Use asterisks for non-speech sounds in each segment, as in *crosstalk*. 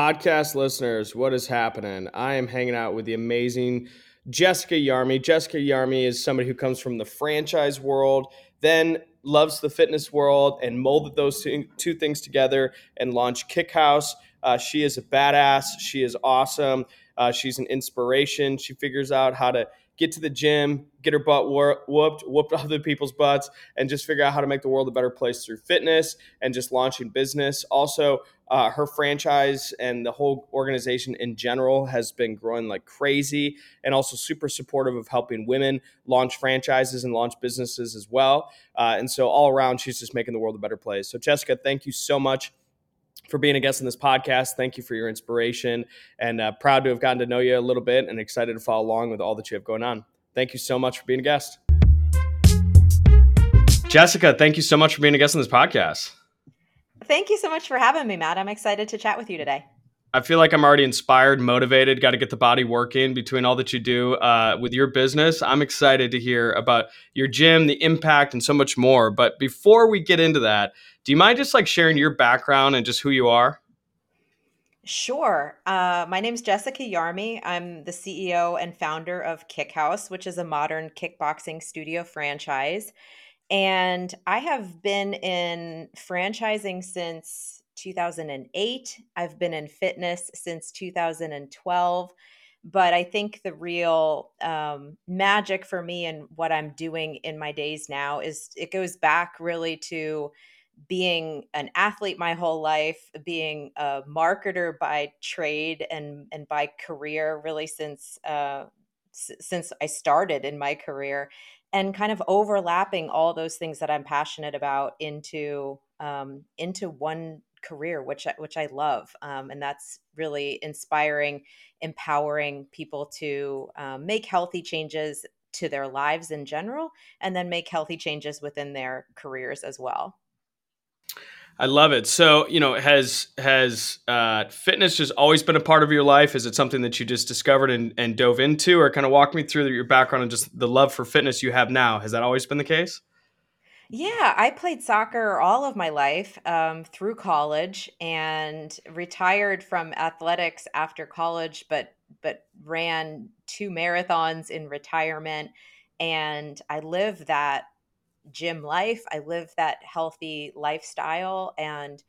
podcast listeners, what is happening? I am hanging out with the amazing Jessica Yarmey. Jessica Yarmey is somebody who comes from the franchise world, then loves the fitness world, and molded those two, things together and launched Kick House. Uh, she is a badass. She is awesome. Uh, she's an inspiration. She figures out how to get to the gym, get her butt whooped, whooped *laughs* other people's butts, and just figure out how to make the world a better place through fitness and just launching business. Also, uh, her franchise and the whole organization in general has been growing like crazy and also super supportive of helping women launch franchises and launch businesses as well. Uh, and so, all around, she's just making the world a better place. So, Jessica, thank you so much for being a guest on this podcast. Thank you for your inspiration and uh, proud to have gotten to know you a little bit and excited to follow along with all that you have going on. Thank you so much for being a guest. Jessica, thank you so much for being a guest on this podcast. Thank you so much for having me, Matt. I'm excited to chat with you today. I feel like I'm already inspired, motivated, got to get the body working between all that you do uh, with your business. I'm excited to hear about your gym, the impact, and so much more. But before we get into that, do you mind just like sharing your background and just who you are? Sure. Uh, my name is Jessica Yarmey. I'm the CEO and founder of Kick House, which is a modern kickboxing studio franchise. And I have been in franchising since 2008. I've been in fitness since 2012. But I think the real um, magic for me and what I'm doing in my days now is it goes back really to being an athlete my whole life, being a marketer by trade and and by career, really since uh, s- since I started in my career, and kind of overlapping all those things that I'm passionate about into um, into one career, which I, which I love, um, and that's really inspiring, empowering people to um, make healthy changes to their lives in general, and then make healthy changes within their careers as well. I love it. So, you know, has has uh, fitness just always been a part of your life? Is it something that you just discovered and, and dove into, or kind of walk me through your background and just the love for fitness you have now? Has that always been the case? Yeah, I played soccer all of my life um, through college and retired from athletics after college, but but ran two marathons in retirement, and I live that gym life. I live that healthy lifestyle and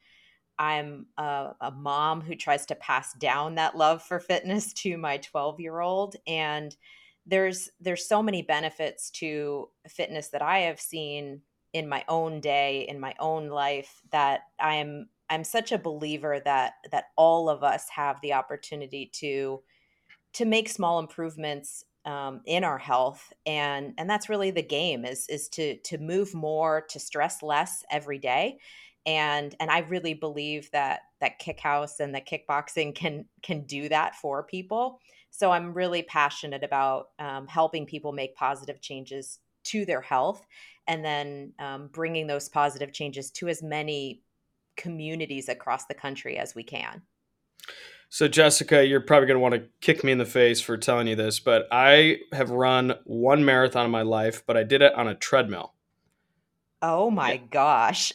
I'm a, a, mom who tries to pass down that love for fitness *laughs* to my 12 year old. And there's there's so many benefits to fitness that I have seen in my own day, in my own life, that I'm I'm such a believer that that all of us have the opportunity to to make small improvements um, in our health and and that's really the game is is to to move more to stress less every day and and i really believe that that kick house and the kickboxing *laughs* can can do that for people. So i'm really passionate about um, helping people make positive changes to their health and then um, bringing those positive changes to as many communities across the country as we can so, Jessica, you're probably going to want to kick me in the face for telling you this, but I have run one marathon in my life, but I did it on a treadmill. Oh my yeah. gosh.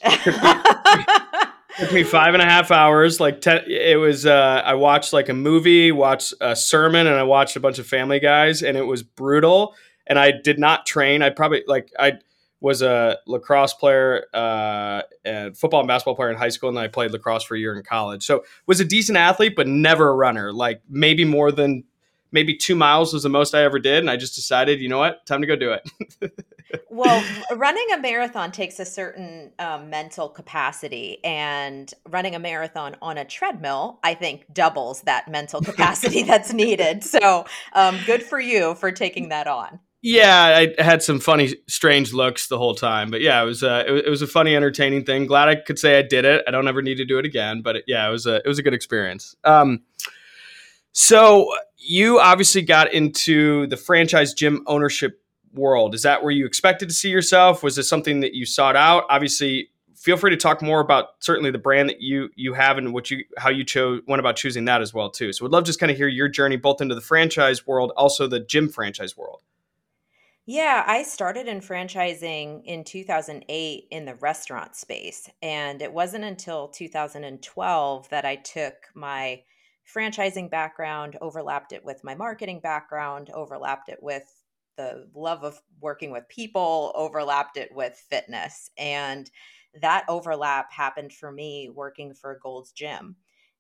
took me five and a half hours. Like ten, it was. Uh, I watched like a movie, watched a sermon, and I watched a bunch of Family Guys, and it was brutal. And I did not train. I probably like I was a lacrosse player uh, and football and basketball player in high school, and then I played lacrosse for a year in college. So was a decent athlete, but never a runner. Like maybe more than maybe two miles was the most I ever did, and I just decided, you know what, time to go do it. *laughs* well, running a marathon takes a certain um, mental capacity, and running a marathon on a treadmill, I think, doubles that mental capacity *laughs* that's needed. So, um, good for you for taking that on. Yeah, I had some funny, strange looks the whole time, but yeah, it was uh, it, it, was a funny, entertaining thing. Glad I could say I did it. I don't ever need to do it again, but it, yeah, it was a it was a good experience. Um, so you obviously got into the franchise gym ownership world. Is that where you expected to see yourself? Was this something that you sought out? Obviously, feel free to talk more about certainly the brand that you you have and what you how you chose went about choosing that as well too. So, would love just kind of hear your journey both into the franchise world, also the gym franchise world. Yeah, I started in franchising in 2008 in the restaurant space. And it wasn't until 2012 that I took my franchising background, overlapped it with my marketing background, overlapped it with the love of working with people, overlapped it with fitness. And that overlap happened for me working for Gold's Gym.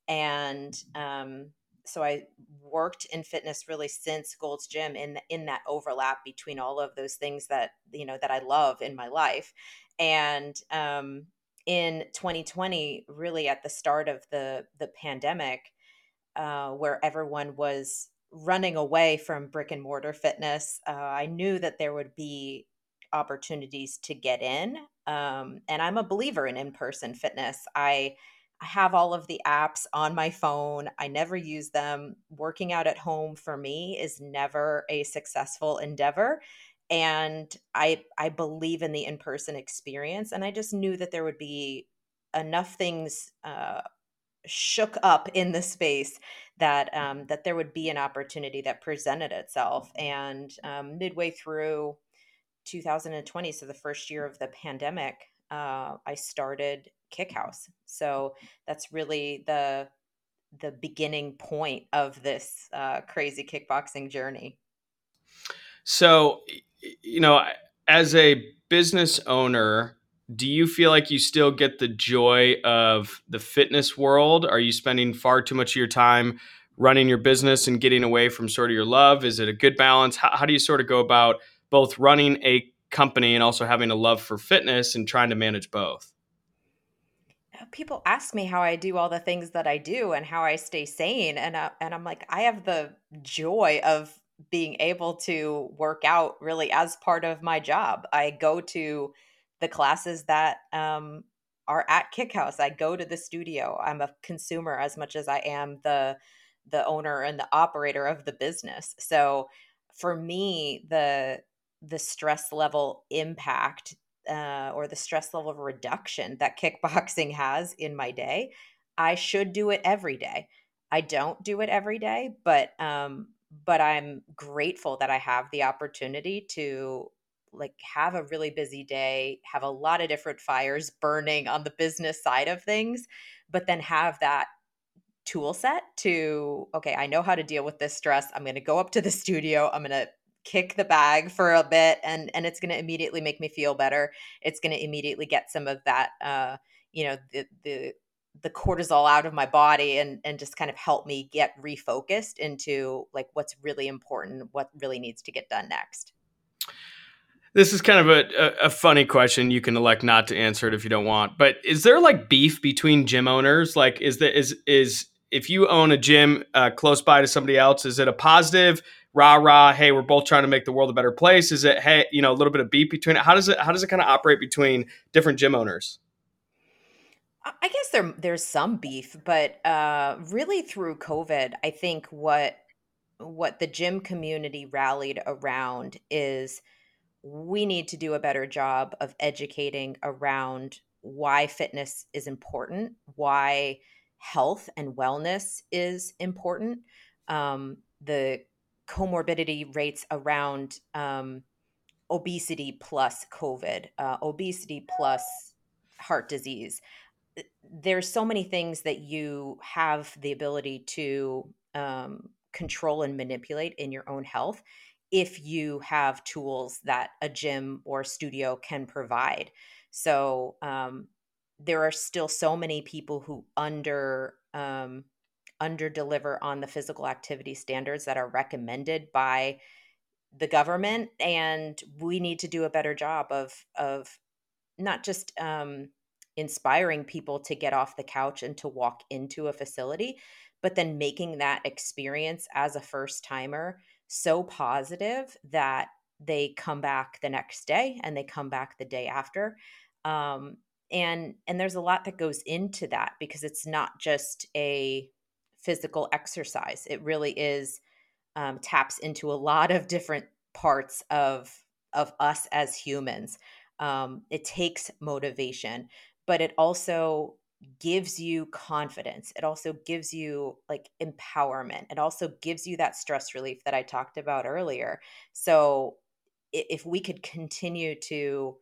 And um, so I worked in fitness really since Gold's Gym in in that overlap between all of those things that you know that I love in my life, and um, in 2020, really at the start of the the pandemic, uh, where everyone was running away from brick and mortar fitness, uh, I knew that there would be opportunities to get in, um, and I'm a believer in in person fitness. I I have all of the apps on my phone. I never use them. Working out at home for me is never a successful endeavor. And I I believe in the in-person experience. And I just knew that there would be enough things uh, shook up in the space that um, that there would be an opportunity that presented itself. And um, midway through 2020, so the first year of the pandemic, uh, I started Kickhouse. So that's really the the beginning point of this uh, crazy kickboxing journey. So, you know, as a business owner, do you feel like you still get the joy of the fitness world? Are you spending far too much of your time running your business and getting away from sort of your love? Is it a good balance? How, how do you sort of go about both running a company and also having a love for fitness and trying to manage both? people ask me how I do all the things that I do and how I stay sane and uh, and I'm like I have the joy of being able to work out really as part of my job. I go to the classes that um, are at Kickhouse. I go to the studio. I'm a consumer as much as I am the the owner and the operator of the business. So for me, the the stress level impact uh, or the stress level reduction that kickboxing has in my day, I should do it every day. I don't do it every day, but um, but I'm grateful that I have the opportunity to like have a really busy day, have a lot of different fires burning on the business side of things, but then have that tool set to okay, I know how to deal with this stress. I'm going to go up to the studio. I'm going to kick the bag for a bit and and it's going to immediately make me feel better it's going to immediately get some of that uh you know the the the cortisol out of my body and and just kind of help me get refocused into like what's really important what really needs to get done next this is kind of a, a, a, funny question. You can elect not to answer it if you don't want. But is there like beef between gym owners? Like, is that is is if you own a gym uh, close by to somebody else, is it a positive? Rah rah hey we're both trying to make the world a better place. Is it hey you know a little bit of beef between it? How does it how does it kind of operate between different gym owners? I guess there there's some beef but uh really through covid i think what what the gym community rallied around is we need to do a better job of educating around why fitness is important why health and wellness is important. Um, the comorbidity rates around um, obesity plus COVID, uh, obesity plus heart disease. There's so many things that you have the ability to um, control and manipulate in your own health if you have tools that a gym or studio can provide. So um, there are still so many people who under um, under deliver on the physical activity standards that are recommended by the government and we need to do a better job of of not just um, inspiring people to get off the couch and to walk into a facility but then making that experience as a first timer so positive that they come back the next day and they come back the day after. Um, and and there's a lot that goes into that because it's not just a physical exercise. It really is um, taps into a lot of different parts of of us as humans. Um, it takes motivation, but it also gives you confidence. It also gives you like empowerment. It also gives you that stress relief that I talked about earlier. So if we could continue to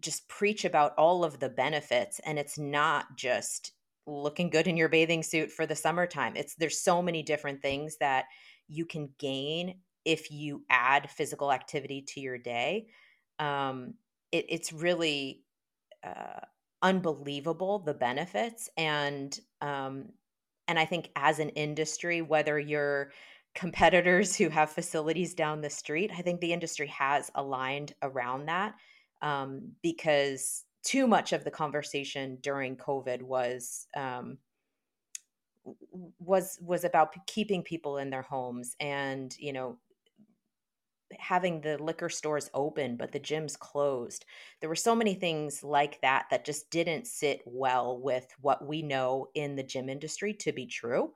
just preach about all of the benefits and it's not just looking good in your bathing suit for the summertime. It's there's so many different things that you can gain if you add physical activity to your day. Um, it, it's really uh, unbelievable the benefits and um, and I think as an industry, whether you're competitors who have facilities down the street, I think the industry has aligned around that um, because too much of the conversation during COVID was um, was was about keeping people in their homes and you know having the liquor stores open but the gyms closed. There were so many things like that that just didn't sit well with what we know in the gym industry to be true.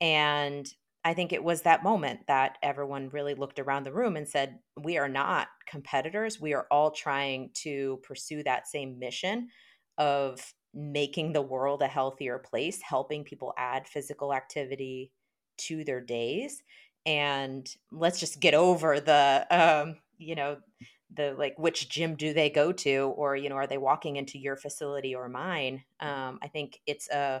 And I think it was that moment that everyone really looked around the room and said, We are not competitors. We are all trying to pursue that same mission of making the world a healthier place, helping people add physical activity to their days. And let's just get over the, um, you know, the like which gym do they go to or you know are they walking into your facility or mine um, i think it's a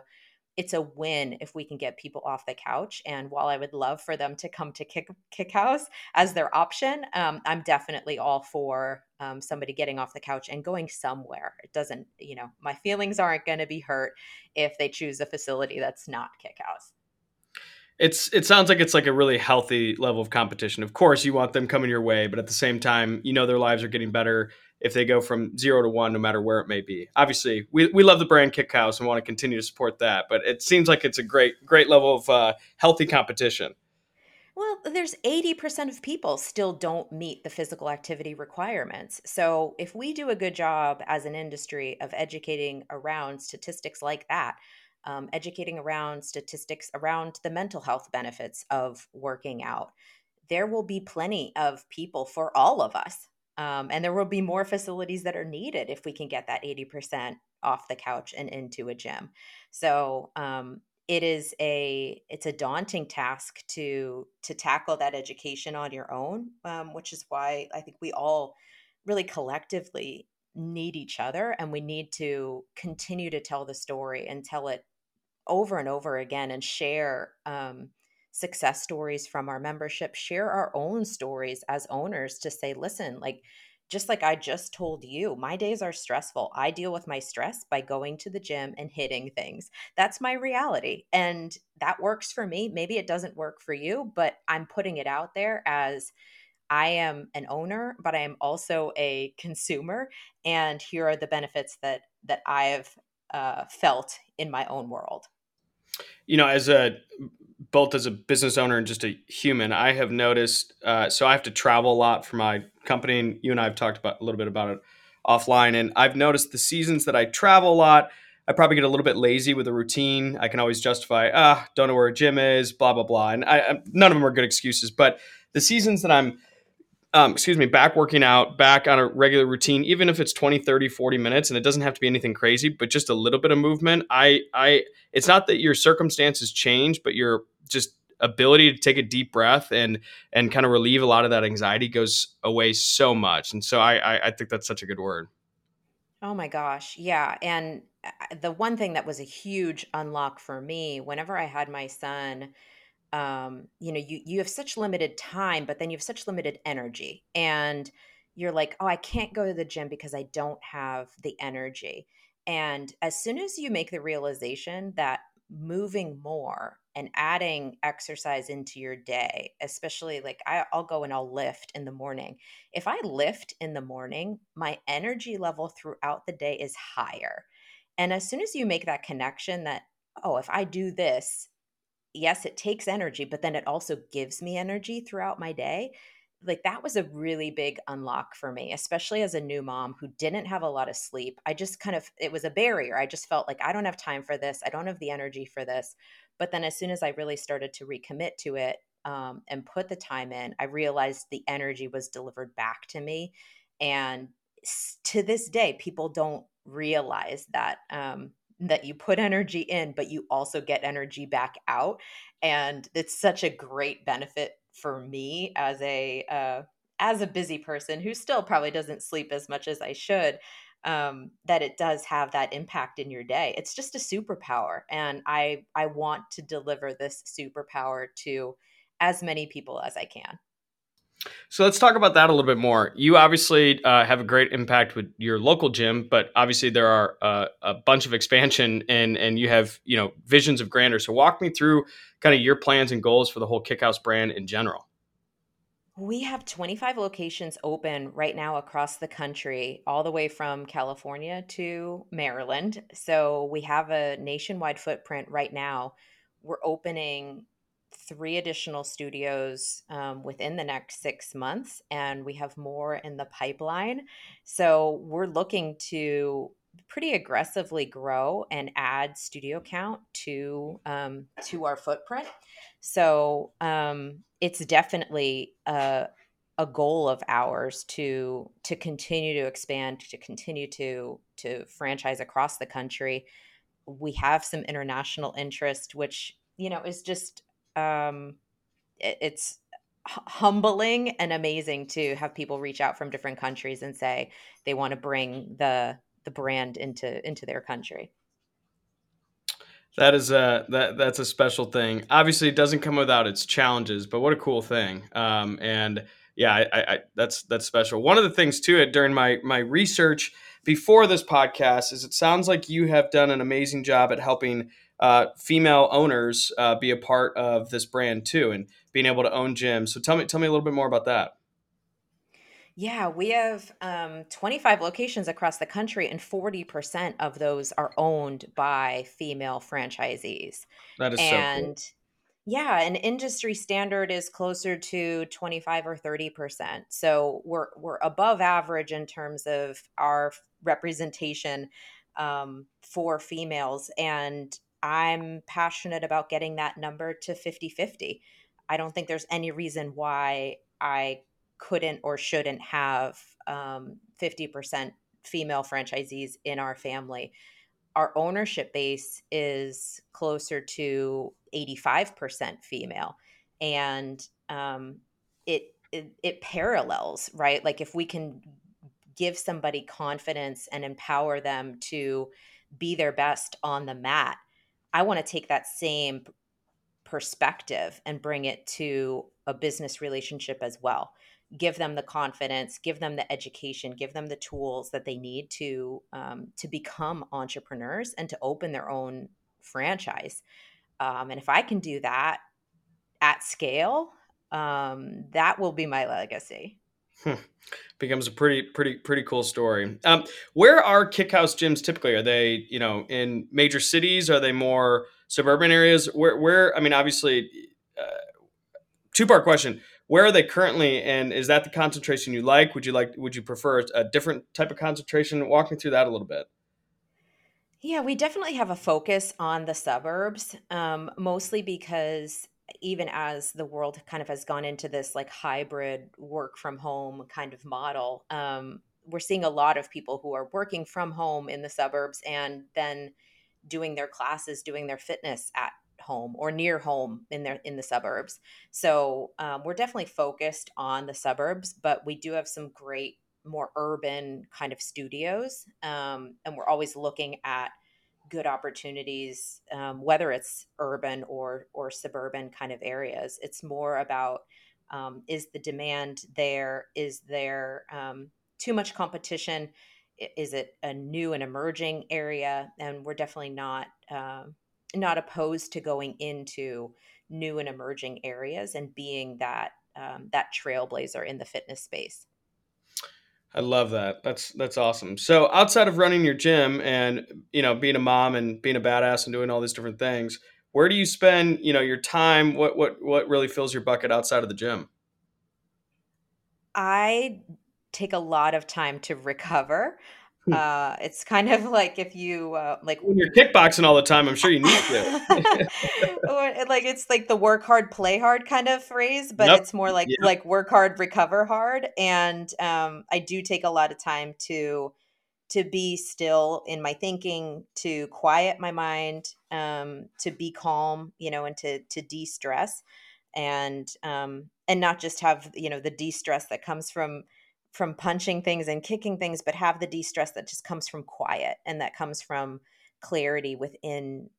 it's a win if we can get people off the couch. And while I would love for them to come to Kick Kick House as their option, um, I'm definitely all for um, somebody getting off the couch and going somewhere. It doesn't, you know, my feelings aren't going to be hurt if they choose a facility that's not Kick House. It's it sounds like it's like a really healthy level of competition. Of course, you want them coming your way, but at the same time, you know their lives are getting better if they go from zero to one, no matter where it may be. Obviously, we, we love the brand Kick House and want to continue to support that, but it seems like it's a great great level of uh, healthy competition. Well, there's 80% of people still don't meet the physical activity requirements. So, if we do a good job as an industry of educating around statistics like that, um, educating around statistics around the mental health benefits of working out, there will be plenty of people for all of us um, and there will be more facilities that are needed if we can get that 80% off the couch and into a gym. So um, it is a it's a daunting task to to tackle that education on your own, um, which is why I think we all really collectively need each other and we need to continue to tell the story and tell it over and over again and share um, success stories from our membership, share our own stories as owners to say, listen, like, just like I just told you, my days are stressful. I deal with my stress by going to the gym and hitting things. That's my reality. And that works for me. Maybe it doesn't work for you, but I'm putting it out there as I am an owner, but I am also a consumer. And here are the benefits that that I have uh, felt in my own world. You know, as a both as a business owner and just a human, I have noticed. Uh, so I have to travel a lot for my company, and you and I have talked about a little bit about it offline. And I've noticed the seasons that I travel a lot, I probably get a little bit lazy with a routine. I can always justify, ah, don't know where a gym is, blah blah blah, and I, I, none of them are good excuses. But the seasons that I'm um, excuse me, back working out, back on a regular routine, even if it's 20, 30, 40 minutes and it doesn't have to be anything crazy, but just a little bit of movement. I, I, it's not that your circumstances change, but your just ability to take a deep breath and, and kind of relieve a lot of that anxiety goes away so much. And so I, I, I think that's such a good word. Oh my gosh. Yeah. And uh, the one thing that was a huge unlock for me whenever I had my son, um, you know, you you have such limited time, but then you have such limited energy, and you're like, oh, I can't go to the gym because I don't have the energy. And as soon as you make the realization that moving more and adding exercise into your day, especially like I, will go and I'll lift in the morning. If I lift in the morning, my energy level throughout the day is higher. And as soon as you make that connection that, oh, if I do this, yes, it takes energy, but then it also gives me energy throughout my day. Like that was a really big unlock for me, especially as a new mom who didn't have a lot of sleep. I just kind of, it was a barrier. I just felt like I don't have time for this. I don't have the energy for this. But then as soon as I really started to recommit to it um, and put the time in, I realized the energy was delivered back to me. And to this day, people don't realize that um, that you put energy in, but you also get energy back out. And it's such a great benefit for me as a uh, as a busy person who still probably doesn't sleep as much as I should. um, that it does have that impact in your day. It's just a superpower, and I I want to deliver this superpower to as many people as I can. So let's talk about that a little bit more. You obviously uh, have a great impact with your local gym, but obviously there are uh, a bunch of expansion and and you have you know visions of grandeur. So walk me through kind of your plans and goals for the whole Kickhouse brand in general. We have 25 locations open right now across the country, all the way from California to Maryland. So we have a nationwide footprint right now. We're opening three additional studios um, within the next six months, and we have more in the pipeline. So we're looking to pretty aggressively grow and add studio count to um, to our footprint. So um, it's definitely a, a goal of ours to to continue to expand, to continue to to franchise across the country. We have some international interest, which you know is just um, it, it's humbling and amazing to have people reach out from different countries and say they want to bring the the brand into into their country. That is a that that's a special thing. Obviously, it doesn't come without its challenges, but what a cool thing! Um, and yeah, I, I, that's that's special. One of the things too during my my research before this podcast is it sounds like you have done an amazing job at helping uh, female owners uh, be a part of this brand too, and being able to own gyms. So tell me tell me a little bit more about that. Yeah, we have um, 25 locations across the country, and 40% of those are owned by female franchisees. That is and so cool. yeah, an industry standard is closer to 25 or 30%. So we're we're above average in terms of our representation um, for females. And I'm passionate about getting that number to 50 50. I don't think there's any reason why I couldn't or shouldn't have um, 50% female franchisees in our family. Our ownership base is closer to 85% female. And um, it, it, it parallels, right? Like if we can give somebody confidence and empower them to be their best on the mat, I want to take that same perspective and bring it to a business relationship as well. Give them the confidence give them the education give them the tools that they need to um, to become entrepreneurs and to open their own franchise. Um, and if i can do that at scale um, that will be my legacy hmm. becomes a pretty pretty pretty cool story. Um, where are kickhouse gyms typically? Are they you know in major cities? Are they more suburban areas? Where where i mean obviously uh, two part question. Where are they currently and is that the concentration you like? Would you like would you prefer a different type of concentration? Walk me through that a little bit. Yeah we definitely have a focus on the suburbs um, mostly because even as the world kind of has gone into this like hybrid work from home kind of model um, we're seeing a lot of people who are working from home in the suburbs and then doing their classes doing their fitness at home or near home in their in the suburbs. So um, we're definitely focused on the suburbs, but we do have some great more urban kind of studios, um, and we're always looking at good opportunities, um, whether it's urban or or suburban kind of areas. It's more about um, is the demand there? Is there um, too much competition? Is it a new and emerging area? And we're definitely not uh, not opposed to going into new and emerging areas and being that um, that trailblazer in the fitness space. I love that. That's that's awesome. So outside of running your gym and you know being a mom and being a badass and doing all these different things, where do you spend you know your time? What what what really fills your bucket outside of the gym? I take a lot of time to recover. Hmm. Uh, it's kind of *laughs* like if you uh, like when you're kickboxing all the time. I'm sure you need to. *laughs* like it's like the work hard, play hard kind of phrase, but yep. it's more like yep. like work hard, recover hard. And um, I do take a lot of time to to be still in my thinking, to quiet my mind, um, to be calm, you know, and to to de stress, and um, and not just have you know the de stress that comes from from punching things and kicking things, but have the de stress that just comes from quiet and that comes from clarity within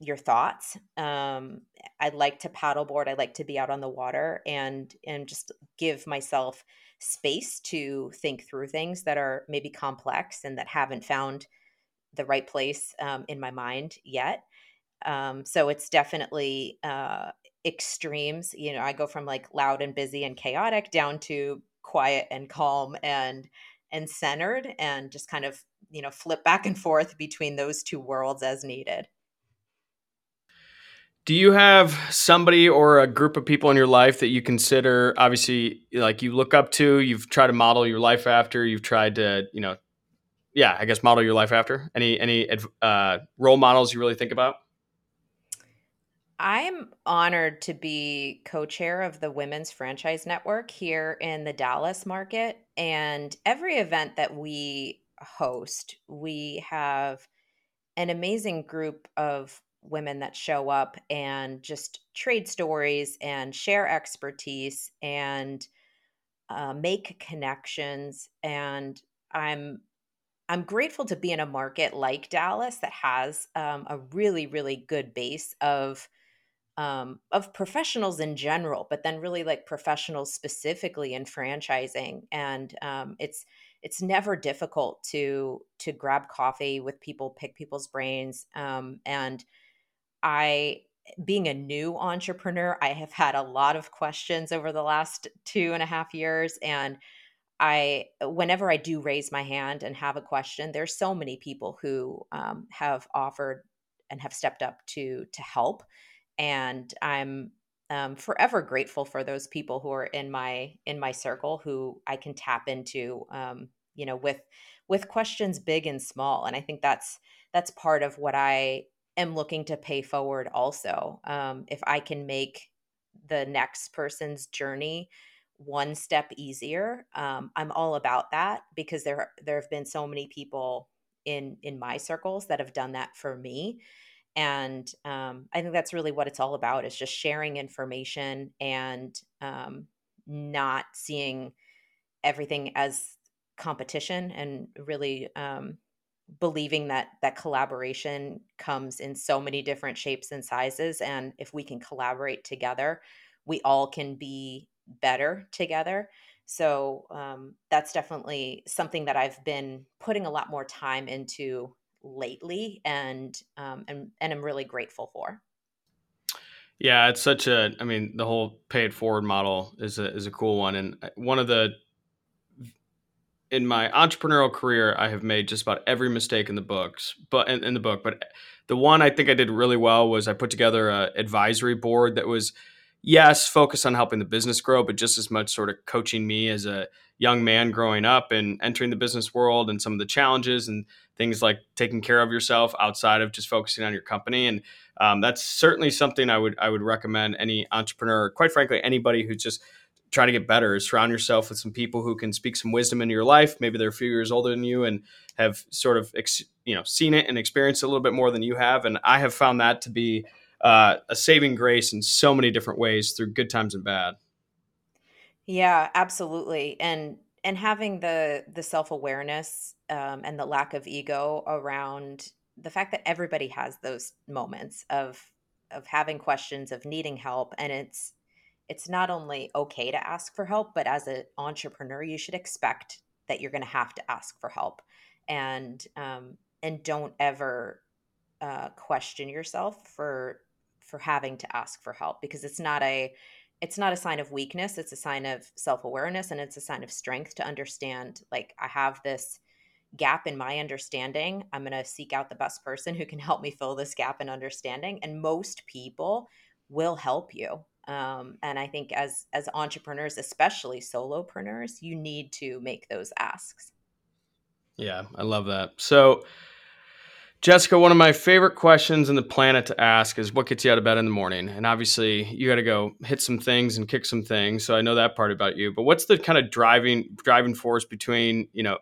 your thoughts. Um, I like to paddleboard. I like to be out on the water and and just give myself space to think through things that are maybe complex and that haven't found the right place um, in my mind yet. Um, so it's definitely uh, extremes. You know, I go from like loud and busy and chaotic down to quiet and calm and and centered and just kind of you know flip back and forth between those two worlds as needed. Do you have somebody or a group of people in your life that you consider obviously like you look up to you've tried to model your life after you've tried to you know yeah i guess model your life after? Any any uh, role models you really think about I'm honored to be co chair of the Women's Franchise Network here in the Dallas market. And every event that we host, we have an amazing group of women that show up and just trade stories and share expertise and uh, make connections. And I'm I'm grateful to be in a market like Dallas that has um, a really, really good base of um, of professionals in general, but then really like professionals specifically in franchising. And um, it's it's never difficult to to grab coffee with people, pick people's brains. Um, and I, being a new entrepreneur, I have had a lot of questions over the last two and a half years, and I, whenever I do raise my hand and have a question, there's so many people who um, have offered and have stepped up to to help and i'm um, forever grateful for those people who are in my in my circle who i can tap into um, you know with with questions big and small and i think that's that's part of what i am looking to pay forward also um, if i can make the next person's journey one step easier um, i'm all about that because there there have been so many people in in my circles that have done that for me and um, i think that's really what it's all about is just sharing information and um, not seeing everything as competition and really um, believing that that collaboration comes in so many different shapes and sizes and if we can collaborate together we all can be better together. So um, that's definitely something that i've been putting a lot more time into lately and um, and and I'm really grateful for. Yeah, it's such a. I mean, the whole pay it forward model is a is a cool one, and one of the in my entrepreneurial career, I have made just about every mistake in the books, but in, in the book. But the one I think I did really well was I put together a advisory board that was yes, focus on helping the business grow, but just as much sort of coaching me as a young man growing up and entering the business world and some of the challenges and things like taking care of yourself outside of just focusing on your company. And um, that's certainly something I would I would recommend any entrepreneur, quite frankly, anybody who's just trying to get better is surround yourself with some people who can speak some wisdom into your life. Maybe they're a few years older than you and have sort of ex, you know seen it and experienced it a little bit more than you have. And I have found that to be uh, a saving grace in so many different ways through good times and bad. Yeah, absolutely. And and having the the self-awareness um, and the lack of ego around the fact that everybody has those moments of of having questions of needing help and it's it's not only okay to ask for help but as an entrepreneur you should expect that you're going to have to ask for help and um, and don't ever uh, question yourself for for having to ask for help because it's not a it's not a sign of weakness it's a sign of self-awareness and it's a sign of strength to understand like i have this gap in my understanding. I'm going to seek out the best person who can help me fill this gap in understanding and most people will help you. Um, and i think as as entrepreneurs especially solopreneurs you need to make those asks. Yeah i love that. So Jessica, one of my favorite questions in the planet to ask is what gets you out of bed in the morning? And obviously, you got to go hit some things and kick some things. So I know that part about you. But what's the kind of driving driving force between you know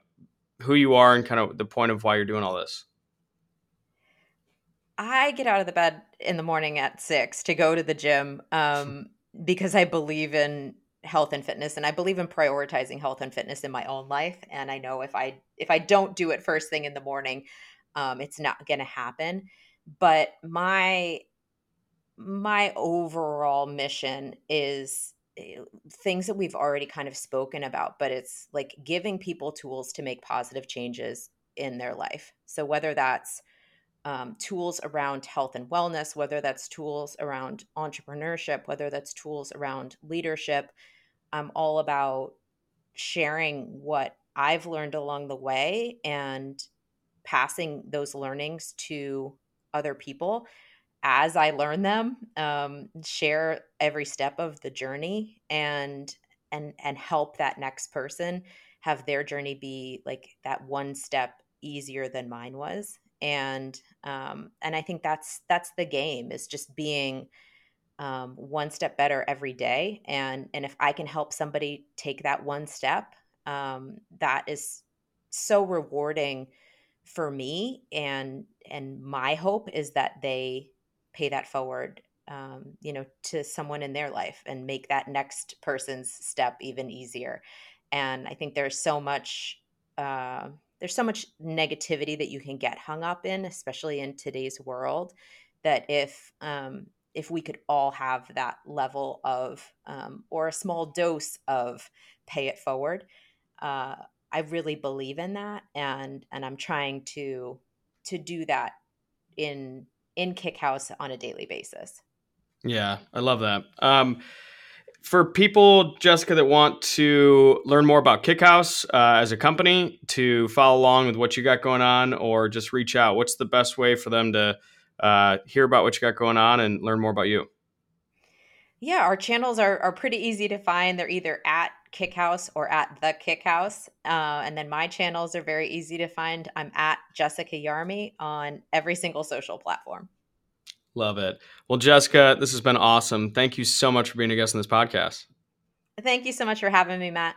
who you are and kind of the point of why you're doing all this? I get out of the bed in the morning at six to go to the gym um, *laughs* because I believe in health and fitness and I believe in prioritizing health and fitness in my own life and I know if I if I don't do it first thing in the morning um, it's not going to happen but my my overall mission is eh, things that we've already kind of spoken about but it's like giving people tools to make positive changes in their life so whether that's um, tools around health and wellness, whether that's tools around entrepreneurship, whether that's tools around leadership. I'm all about sharing what I've learned along the way and passing those learnings to other people as I learn them. Um, share every step of the journey and and and help that next person have their journey be like that one step easier than mine was and um, and I think that's that's the game is just being um, one step better every day and and if I can help somebody take that one step um, that is so rewarding for me and and my hope is that they pay that forward um, you know to someone in their life and make that next person's step even easier. And i think there's so much uh, there's so much negativity that you can get hung up in, especially in today's world, that if um, if we could all have that level of um, or a small dose of pay it forward, uh, I really believe in that, and and I'm trying to to do that in in Kick House on a daily basis. Yeah, I love that. Um, for people, Jessica, that want to learn more about Kickhouse uh, as a company, to follow along with what you got going on, or just reach out, what's the best way for them to uh, hear about what you got going on and learn more about you? Yeah, our channels are, are pretty easy to find. They're either at Kickhouse or at the Kickhouse. Uh, and then my channels are very easy to find. I'm at Jessica Yarmey on every single social platform. Love it. Well, Jessica, this has been awesome. Thank you so much for being a guest on this podcast. Thank you so much for having me, Matt.